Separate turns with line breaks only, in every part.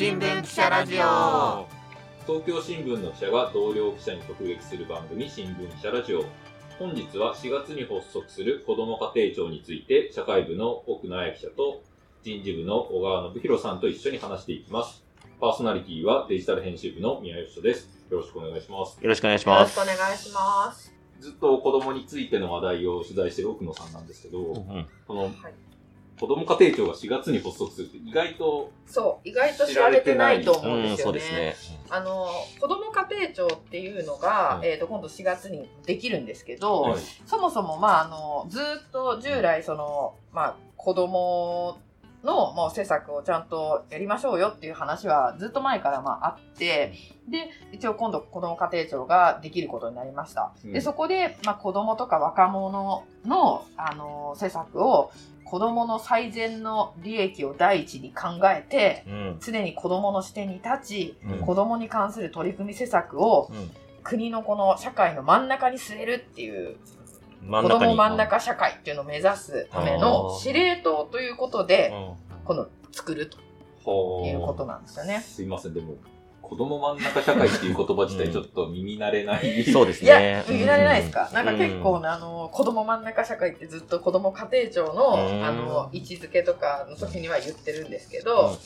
新聞記者ラジオ。
東京新聞の記者が同僚記者に直撃する番組新聞記者ラジオ。本日は4月に発足する子ども家庭庁について社会部の奥野彩記者と人事部の小川信弘さんと一緒に話していきます。パーソナリティはデジタル編集部の宮吉人です。よろしくお願いします。
よろしくお願いし
よろし
ます。
くお願いします。
ずっと子供についての話題を取材している奥野さんなんですけど、
うん。
この
はい、
子ども家庭庁が4月に発足するって意外と
そう、意外と知られてないと思うん
うん、
ですよね。
そうですね。
あの、子ども家庭庁っていうのが、
うん
えっ、と、今度4月にできるんですけど、
はい
そもそも、まあ、あの、ずっと従来、その、まあ、子供の、もう施策をちゃんとやりましょうよっていう話はずっと前から、まあ、あって、で、一応今度子ども家庭庁ができることになりました。
うん
で、そこで、まあ、子供とか若者の、あの、施策を、子供の最善の利益を第一に考えて、
うん。
常に子供の視点に立ち、
うん
子供に関する取り組み施策を
うん
国のこの社会の真ん中に据えるっていう子
真ん中に。
供真ん中社会っていうのを目指すための司令塔ということ
う
で
ん。
この作ると
は
いうことなんですよね。
すいません、でも、子供真ん中社会っていう言葉自体ちょっと耳慣れない。
そうです
いや
ね。、
見られないですか、なんか
うん
結構ね、あの、子供真ん中社会ってずっと子供家庭庁の、
うん
あの、位置づけとかの時には言ってるんですけ
うん
ど、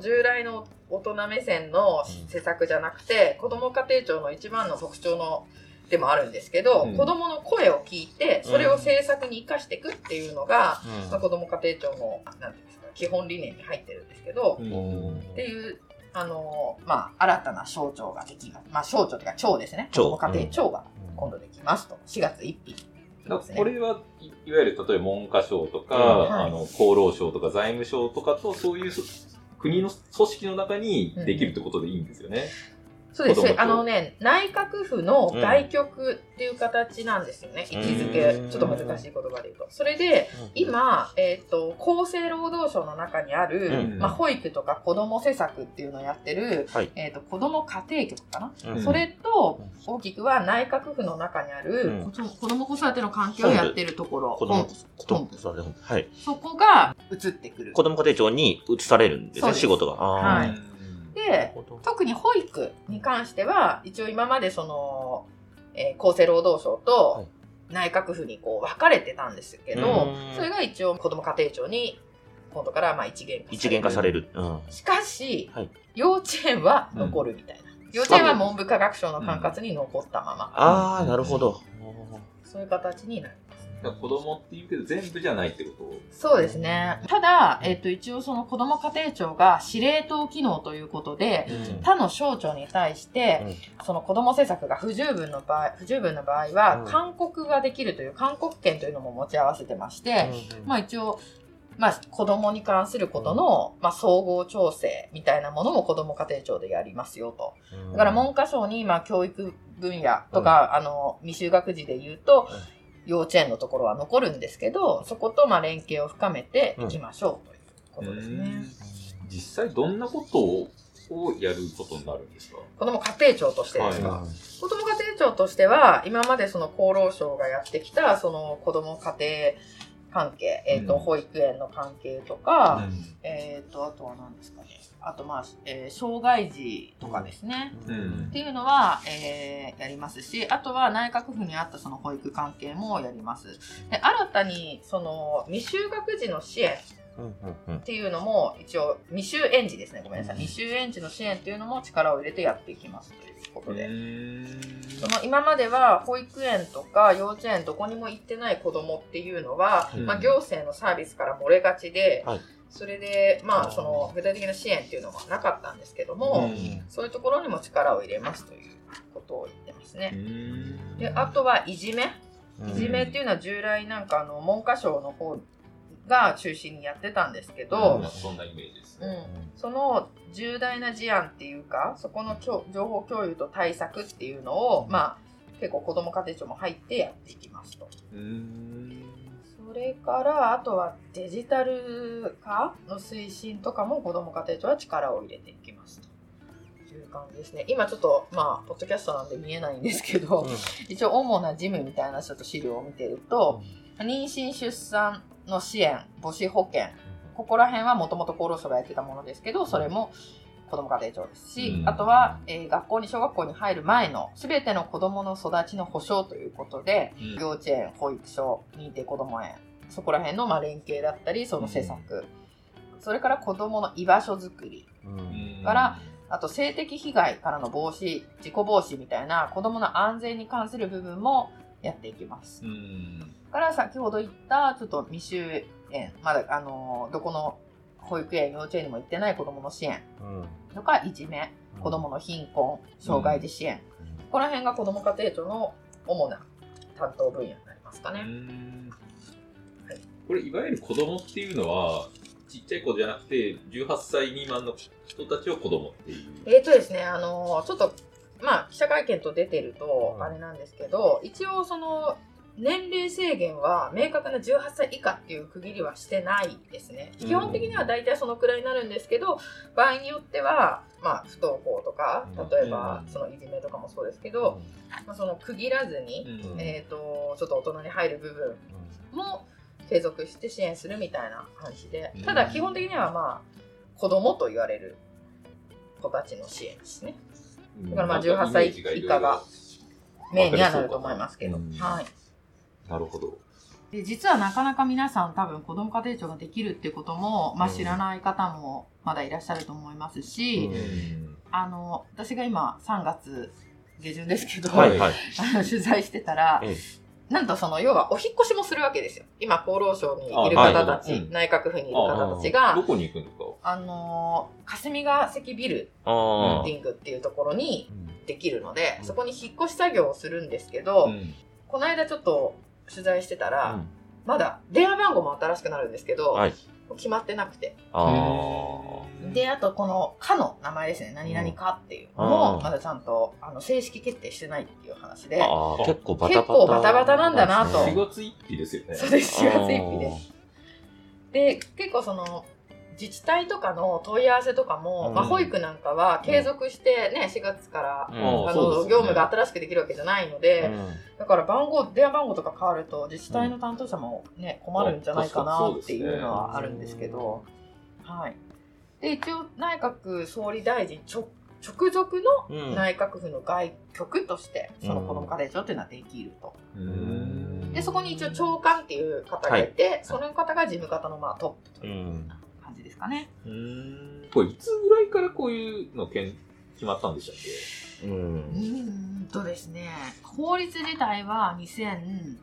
従来の大人目線の施策じゃなくて、子ども家庭庁の一番の特徴のでもあるんですけど、
うん。
子どもの声を聞いてそれを政策に生かしていくっていうのが、
うん。
まあ、子ども家庭庁のなんていうんですか基本理念に入ってるんですけど、
うん。
うん
っていうあのまあ新たな省庁ができますまあ省庁というか庁ですね。子
庁
ども家庭庁が今度できますと。4月1日。
これはいいわゆる例えば文科省とか、
うん。
はい。
あの厚労省とか財務省とかとそういうそ国の組織の中にできるってことでいいんですよね。
そうです。あのね内閣府の外局っていう形なんですよね、位置づけ。
うん
ちょっと難しい言葉で言うと。それで今、えっと厚生労働省の中にある、
うん。
まあ、保育とか子ども施策っていうのをやってる、
はい。
えっと子ども家庭局かな、
うん。
それと大きくは内閣府の中にある、
うん。
子ど子ども子育ての関係をやってるところ。
子供、
本
子供、そうです。はい。
そこが移ってくる。
子供家庭庁に移されるんですね、
す。
仕事が。
はいで特に保育に関しては一応今までその、えー厚生労働省と内閣府にこう分かれてたんですけど、
うん。
それが一応子ども家庭庁に今度からまあ一元化
一元化される。うん。
しかし、
はい。
幼稚園は残るみたいな、幼稚園は文部科学省の管轄に残ったまま、
ああ、なるほど。
そういう形になる。
だから子供っていうけど全部じゃないってこと？
そうですね。ただ、えっと一応その子ども家庭庁が司令塔機能ということで、
うん。
他の省庁に対して、その子ども政策が不十分の場合不十分な場合は、
うん。
勧告ができるという勧告権というのも持ち合わせてまして、まあ一応、まあ、子どもに関することの、まあ、総合調整みたいなものも子ども家庭庁でやりますよと。
うん。
だから文科省に、まあ、教育分野とか、あの未就学児で言うと、幼稚園のところは残るんですけどそことまあ連携を深めていきましょうということですね。
実際どんなことををやることになるんですか？
子ども家庭庁としてですか、
はい
子ども家庭庁としては今までその厚労省がやってきたその子ども家庭関係、えーと
うん。
保育園の関係とか、
うん。
えー、とあとは何ですかね。あとまあ、えー障害児とかですね、
うん。
っていうのは、えーやりますしあとは内閣府にあったその保育関係もやります。で新たにその未就学児の支援っていうのも一応未就園児ですね。ごめんなさい。
うん。
未就園児の支援っていうのも力を入れてやっていきますということで、
うん
その今までは保育園とか幼稚園どこにも行ってない子供っていうのは、
うん。
まあ、行政のサービスから漏れがちで、
はい。
それでま
あ
その具体的な支援っていうのはなかったんですけども、
うん。
そういうところにも力を入れますということを言ってます
う
ね。
ん
であとはいじめ。
うん
いじめっていうのは従来なんかあの文科省の方が中心にやってたんですけど、
まあそんなイメージです
うん。
ね。
その重大な事案っていうかそこの情報共有と対策っていうのを、まあ、結構子ども家庭庁も入ってやっていきますと。
うん
それからあとはデジタル化の推進とかも子ども家庭庁は力を入れていきますと。いう感じですね。今ちょっとまあポッドキャストなんで見えないんですけど、一応主な事務みたいなちょっと資料を見てると、妊娠出産の支援母子保険ここら辺はもともと厚労省がやってたものですけどそれも子ども家庭庁ですし、
うん。
あとは、えー学校に小学校に入る前の全ての子どもの育ちの保障ということで、
うん。
幼稚園保育所認定こども園そこら辺のまあ連携だったりその施策、それから子どもの居場所づくり
うん。
からあと性的被害からの防止自己防止みたいな子どもの安全に関する部分もやっていきます。
うん。
から先ほど言ったちょっと未就園まだあのどこの保育園幼稚園にも行ってない子どもの支援
うん。
とかいじめ子どもの貧困障害児支援、ここら辺が子ども家庭庁の主な担当分野になりますか
う
ね。
んこれいわゆる子供っていうのはちっちゃい子じゃなくて18歳未満の人たちを子供っていう。
えーとですね、あのちょっと、まあ、記者会見と出てると
う、ん。
あれなんですけど、一応、その、年齢制限は明確な18歳以下っていう区切りはしてないですね。
うん
基本的には大体そのくらいになるんですけど、場合によっては、まあ、不登校とか、例えば
う、ん。
そのいじめとかもそうですけど、まあ、その区切らずに、
うん。
えっ、と、ちょっと大人に入る部分も継続して支援するみたいな感じで
うん、
ただ基本的にはまあ、子供と言われる子たちの支援ですね。
うん。
だからまあ
なんか
18歳以下がメインにはなると思いますけど。
うん。
はい。
なるほど。
で実はなかなか皆さん多分子ども家庭庁ができるってことも、まあ、
うん。
知らない方もまだいらっしゃると思いますし、
うん。
あの私が今3月下旬ですけど、
はいはい。
あ の取材してたら、
え
なんとその要はお引っ越しもするわけですよ。今厚労省にいる
あ
方たち、
はいうん。
内閣府にいる方たち
ど
が
こに行くんですか？
あのー霞が関ビル
ああ。
ディングっていうところに
うん。
できるので、
うん。
そこに引っ越し作業をするんですけど、
うん。
この間ちょっと取材してたら、
うん。
まだ電話番号も新しくなるんですけど、
はい。
決まってなくて。
ああ。
で、あとこの課の名前ですね、何々課っていう。の
う
も、
ん
まだちゃんとあの正式決定してないっていう話で、
結構バタバタ。
結構バタバタなんだなと。
4月1日ですよね。
そうです、4月1日です。で、結構その、自治体とかの問い合わせとかも、
うん。
まあ、保育なんかは継続してね、4月から、
うん。
あの
ね。
業務が新しくできるわけじゃないので、
うん。
だから番号、電話番号とか変わると、自治体の担当者もね、困るんじゃないかなっていうのはあるんですけど、はい。で、一応、内閣総理大臣直直属
うん
の内閣府の外局として、その子ども家庭庁っていうのはできると。
うん
で、そこに一応長官っていう方がいて、その方が事務方のまあトップと
う。
いうん感じですかね。
うんこれいつぐらいからこういうのけん決まったんでしたっけ？
う。
うんとですね、法律自体は2000、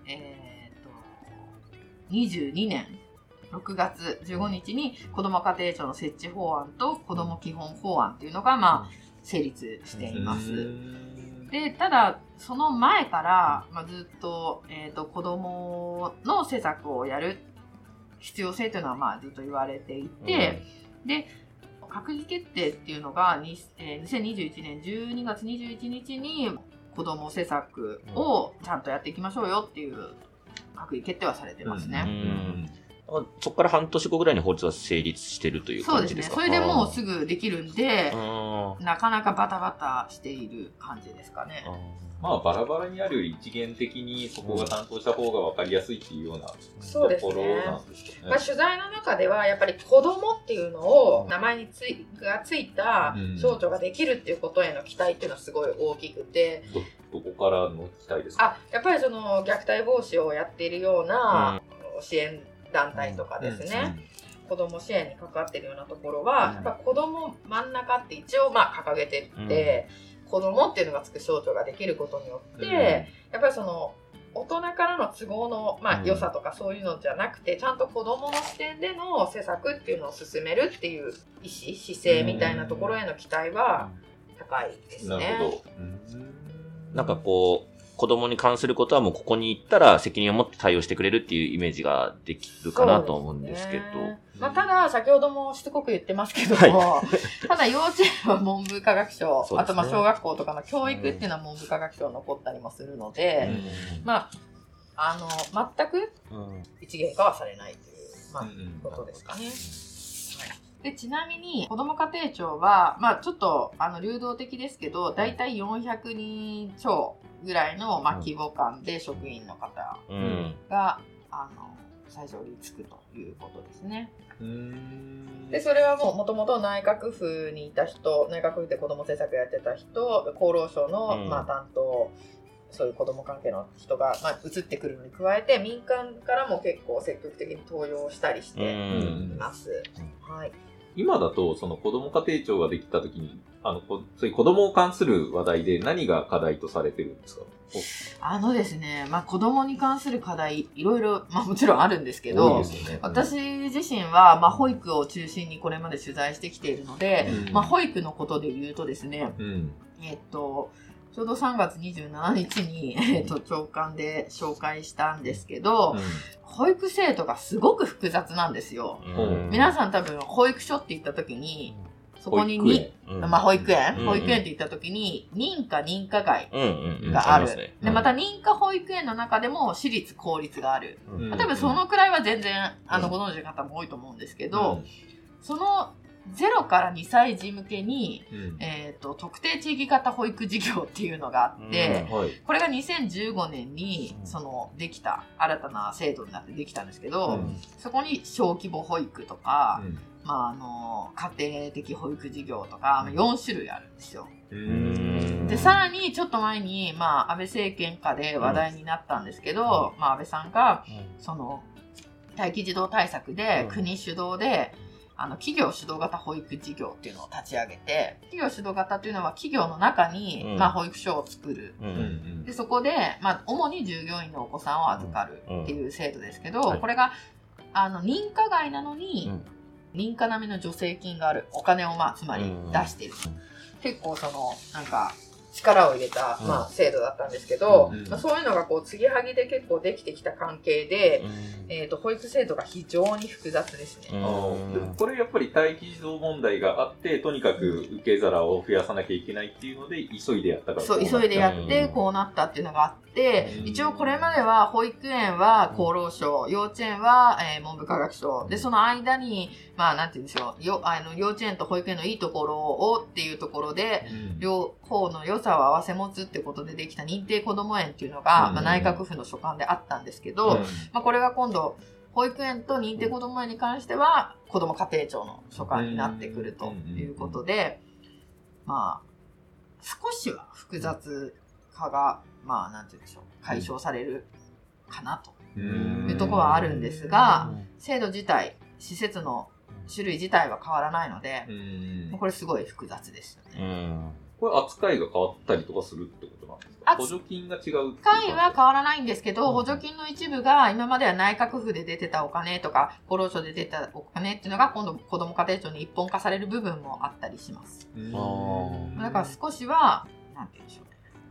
えーと、22年6月15日に子ども家庭庁の設置法案と子ども基本法案っていうのが、まあ、成立しています。
うん
で、ただ、その前から、まあ、ずっと、えっ、と、子どもの施策をやる必要性というのは、まあ、ずっと言われていて、で、閣議決定っていうのが、にえー2021年12月21日に子ども施策をちゃんとやっていきましょうよっていう閣議決定はされてます
う
ね。
ん。あそこから半年後ぐらいに法律は成立してるという
そうですね。
感じですか
それでもう
ぐ。
すぐできるんで、
あ
なかなかバタバタしている感じですかね
ー。
まあバラバラにあるより一元的にそこが担当した方が分かりやすいっていうような
そうですね
ところなんですかね。
まあ、取材の中ではやっぱり子供っていうのを名前についがついた
うん
省庁ができるっていうことへの期待っていうのはすごい大きくて、
どこからの期待ですか？
あやっぱりその虐待防止をやっているような支援団体とかですね、子供支援に関わっているようなところは、
うん。
やっぱ子供真ん中って一応まあ掲げてて、子供っていうのがつく省庁ができることによって、やっぱりその大人からの都合の、まあ、
うん
良さとかそういうのじゃなくて、ちゃんと子供の視点での施策っていうのを進めるっていう意思姿勢みたいなところへの期待は高いです
な
ね。
るほど。
なんかこう、子供に関することはもうここに行ったら責任を持って対応してくれるっていうイメージができるかなと思うんですけど。
ね。まあ、ただ、先ほどもしつこく言ってますけど
はい。
も、ただ幼稚園は文部科学省、
ね。
あとまあ小学校とかの教育っていうのは文部科学省残ったりもするので、まあ、あの、全く一元化はされないという、まあことですかね。でちなみに、子ども家庭庁は、まあ、ちょっとあの流動的ですけど、大体400人超ぐらいの、まあ、規模感で職員の方
うん。
が、あの最上につくということですね。でそれはもうもともと内閣府にいた人内閣府で子ども政策やってた人厚労省の、
うん。
まあ、担当そういう子ども関係の人が、まあ、移ってくるのに加えて民間からも結構積極的に登用したりしています。はい、
今だと、その子ども家庭庁ができたときに、あの、こそういう子供に関する話題で何が課題とされてるんですか？
あのですね、まあ、子供に関する課題いろいろ、まあ、もちろんあるんですけど
ね。
私自身は、まあ、保育を中心にこれまで取材してきているので、
うん
まあ、保育のことで言うとですね、
うん。
えっと、ちょうど3月27日に、えっと、長官で紹介したんですけど、保育制度がすごく複雑なんですよ。
うん。
皆さん多分保育所って言った時に、そこにに、
園。
まあ保育園、
うん。
保育園って言った時に、認可認可外
うんうんうん。
がある。で、また認可保育園の中でも私立公立がある。
うん。
うん
多分そのくらいは全然、あの、
うん
ご存知の方も多いと思うんですけど、その0から2歳児向けに、
うん。
えっ、と、特定地域型保育事業っていうのがあって、
はい。
これが2015年に
うん。
そのできた新たな制度になってできたんですけど、
うん。
そこに小規模保育とか、
うん。
まあ、あの家庭的保育事業とか4種類あるんですよ。
うん。
でさらにちょっと前に、まあ、安倍政権下で話題になったんですけど、まあ、安倍さんがその待機児童対策で
うん。
国主導で、あの企業主導型保育事業っていうのを立ち上げて企業主導型っていうのは企業の中に、
うん。
まあ、保育所を作る。
う
うん。ん
でそこで、まあ、主に従業員のお子さんを預かるっていう制度ですけど、
はい。
これがあの認可外なのに、
うん。
認可並みの助成金があるお金を、まあ、つまり
うん
出している、結構そのなんか力を入れた、
うん。
まあ、制度だったんですけど、
うん。
まあ、そういうのがこう継ぎはぎで結構できてきた関係で、えー、と保育制度が非常に複雑ですね。
これやっぱり待機児童問題があって、とにかく受け皿を増やさなきゃいけないっていうので、急いでやったから
そう急いでやってこうなったっていうのがあって、
うん。
一応これまでは保育園は厚労省幼稚園は、えー文部科学省。でその間にまあなんて言うんでしょうよあの幼稚園と保育園のいいところをっていうところで
うん。
両方の良さを併せ持つってことでできた認定こども園っていうのが、
うん
まあ、内閣府の所管であったんですけど、まあ、これが今度保育園と認定こども園に関しては子ども家庭庁の所管になってくるということで、まあ少しは複雑化がまあなんて言うんでしょう解消されるかなと。
うん。
いうところはあるんですが制度自体施設の種類自体は変わらないので
う、ん。
これすごい複雑ですよね。
これ扱いが変わったりとかするってことなんですか？
あ
補助金が違うってい
は変わらないんですけど、
うん。
補助金の一部が今までは内閣府で出てたお金とか厚労省で出たお金っていうのが今度子ども家庭庁に一本化される部分もあったりします。
うん。
だから少しは、なんて言うんでしょう、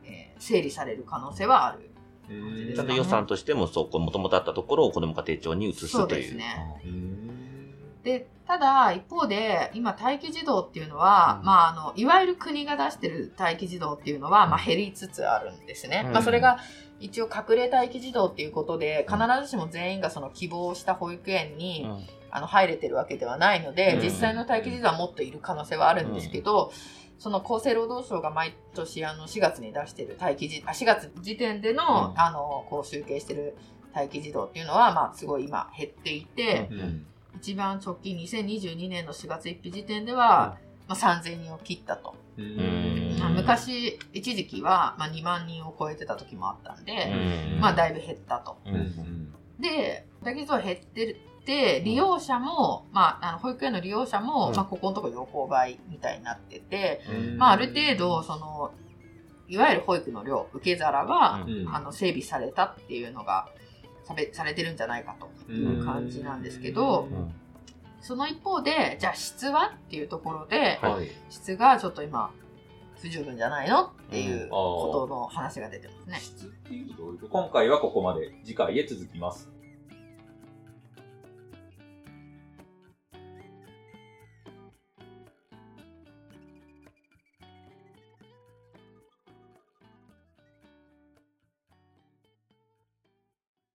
えー整理される可能性はある。
うん。
ちゃんと予算としても、そう、もともとあったところを子ども家庭庁に移す
そう。
という。
ですね。
うん
で、ただ一方で今待機児童っていうのは、
うん。
まああの、いわゆる国が出してる待機児童っていうのは、まあ減りつつあるんですね。
うん。
まあそれが一応隠れ待機児童っていうことで、必ずしも全員がその希望した保育園に、
うん。
あの入れてるわけではないので、
うん。
実際の待機児童はもっといる可能性はあるんですけど、その厚生労働省が毎年あの4月に出してる待機児あ4月時点での,、
うん。
あのこう集計してる待機児童っていうのは、まあ、すごい今減っていて、
うん
一番直近2022年の4月1日時点では、まあ、3000人を切ったと、
うん。
まあ昔一時期は、まあ、2万人を超えてた時もあったんで、
うん。
まあ、だいぶ減ったと。で、待機児童減ってるって、利用者も、まあ、あの保育園の利用者も、
うん。
まあ、ここのところ横ばいみたいになってて、
うん。
まあ、ある程度、その、いわゆる保育の量、受け皿は、
うん。
あの、整備されたっていうのが、さべされてるんじゃないかと。いう感じなんですけど、
うん。
その一方で、じゃあ質はっていうところで、
はい。
質がちょっと今、不十分じゃないのっていうことの話が出てますね。
質っていうとどういうこと？今回はここまで。次回へ続きます